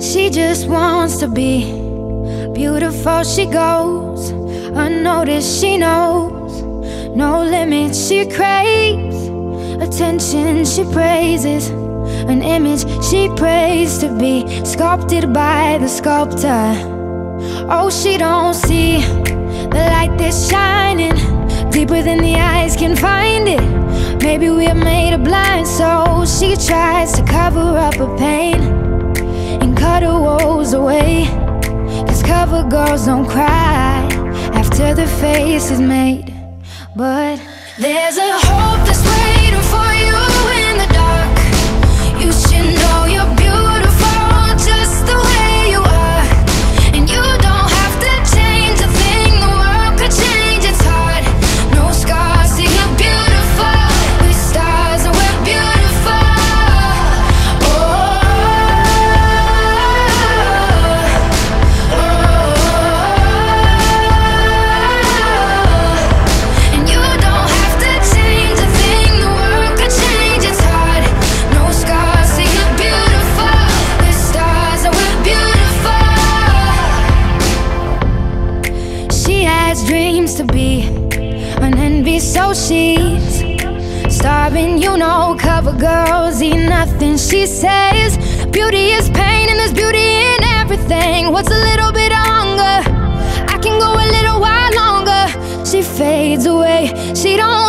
She just wants to be beautiful. She goes unnoticed. She knows no limits. She craves attention. She praises an image she prays to be sculpted by the sculptor. Oh, she don't see the light that's shining deeper than the eyes can find it. Maybe we're made of blind, so she tries to cover up her pain cut her woes away. Cause cover girls don't cry After the face is made. But there's a hope so she's starving. You know, cover girls eat nothing. She says, Beauty is pain, and there's beauty in everything. What's a little bit longer? I can go a little while longer. She fades away, she don't.